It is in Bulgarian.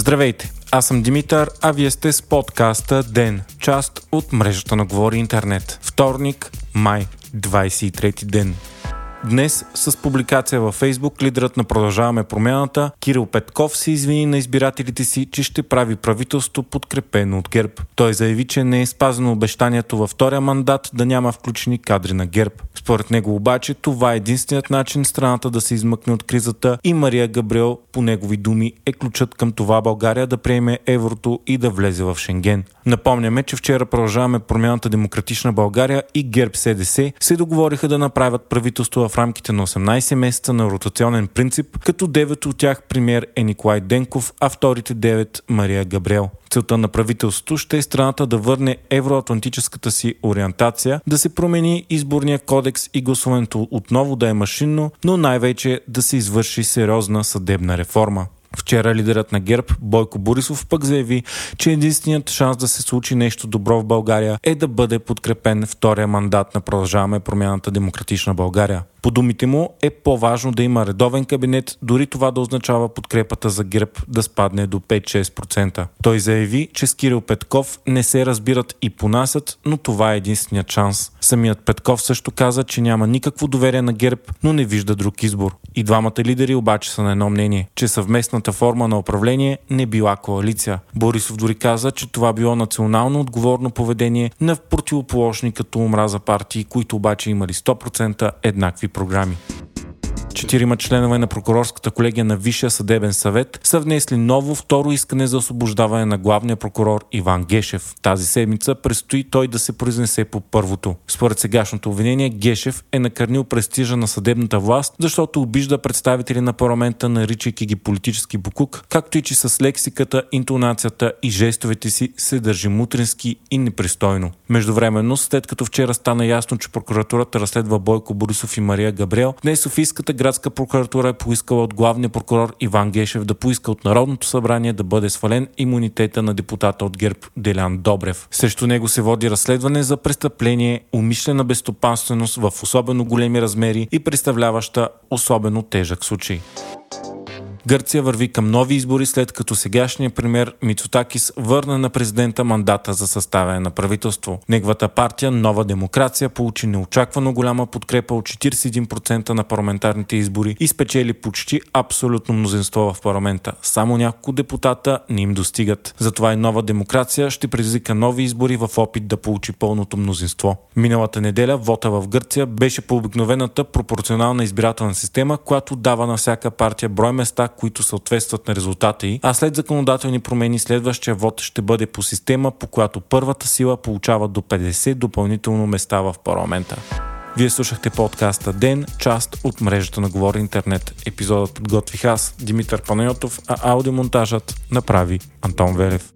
Здравейте, аз съм Димитър, а вие сте с подкаста ДЕН, част от мрежата на Говори Интернет. Вторник, май, 23 ден. Днес с публикация във Фейсбук лидерът на Продължаваме промяната Кирил Петков се извини на избирателите си, че ще прави правителство подкрепено от ГЕРБ. Той заяви, че не е спазено обещанието във втория мандат да няма включени кадри на ГЕРБ. Според него обаче това е единственият начин страната да се измъкне от кризата и Мария Габриел, по негови думи, е ключът към това България да приеме еврото и да влезе в Шенген. Напомняме, че вчера продължаваме промяната Демократична България и ГЕРБ СДС се договориха да направят правителство в рамките на 18 месеца на ротационен принцип, като 9 от тях премьер е Николай Денков, а вторите 9 Мария Габриел. Целта на правителството ще е страната да върне евроатлантическата си ориентация, да се промени изборния кодекс и гласуването отново да е машинно, но най-вече да се извърши сериозна съдебна реформа. Вчера лидерът на ГЕРБ Бойко Борисов пък заяви, че единственият шанс да се случи нещо добро в България е да бъде подкрепен втория мандат на Продължаваме промяната Демократична България. По думите му е по-важно да има редовен кабинет, дори това да означава подкрепата за ГЕРБ да спадне до 5-6%. Той заяви, че с Кирил Петков не се разбират и понасят, но това е единственият шанс. Самият Петков също каза, че няма никакво доверие на ГЕРБ, но не вижда друг избор. И двамата лидери обаче са на едно мнение, че съвместната форма на управление не била коалиция. Борисов дори каза, че това било национално отговорно поведение на противоположни като омраза партии, които обаче имали 100% еднакви programi. Четирима членове на прокурорската колегия на Висшия съдебен съвет са внесли ново второ искане за освобождаване на главния прокурор Иван Гешев. Тази седмица предстои той да се произнесе по първото. Според сегашното обвинение, Гешев е накърнил престижа на съдебната власт, защото обижда представители на парламента, наричайки ги политически букук, както и че с лексиката, интонацията и жестовете си се държи мутрински и непристойно. Междувременно, след като вчера стана ясно, че прокуратурата разследва Бойко Борисов и Мария Габриел, днес Софийската градска прокуратура е поискала от главния прокурор Иван Гешев да поиска от Народното събрание да бъде свален имунитета на депутата от ГЕРБ Делян Добрев. Срещу него се води разследване за престъпление, умишлена безстопанственост в особено големи размери и представляваща особено тежък случай. Гърция върви към нови избори, след като сегашният премьер Мицотакис върна на президента мандата за съставяне на правителство. Неговата партия Нова демокрация получи неочаквано голяма подкрепа от 41% на парламентарните избори и спечели почти абсолютно мнозинство в парламента. Само няколко депутата не им достигат. Затова и Нова демокрация ще предизвика нови избори в опит да получи пълното мнозинство. Миналата неделя вота в Гърция беше по обикновената пропорционална избирателна система, която дава на всяка партия брой места, които съответстват на резултата й, а след законодателни промени следващия вод ще бъде по система, по която първата сила получава до 50 допълнително места в парламента. Вие слушахте подкаста Ден, част от мрежата на Говори Интернет. Епизодът подготвих аз, Димитър Панайотов, а аудиомонтажът направи Антон Велев.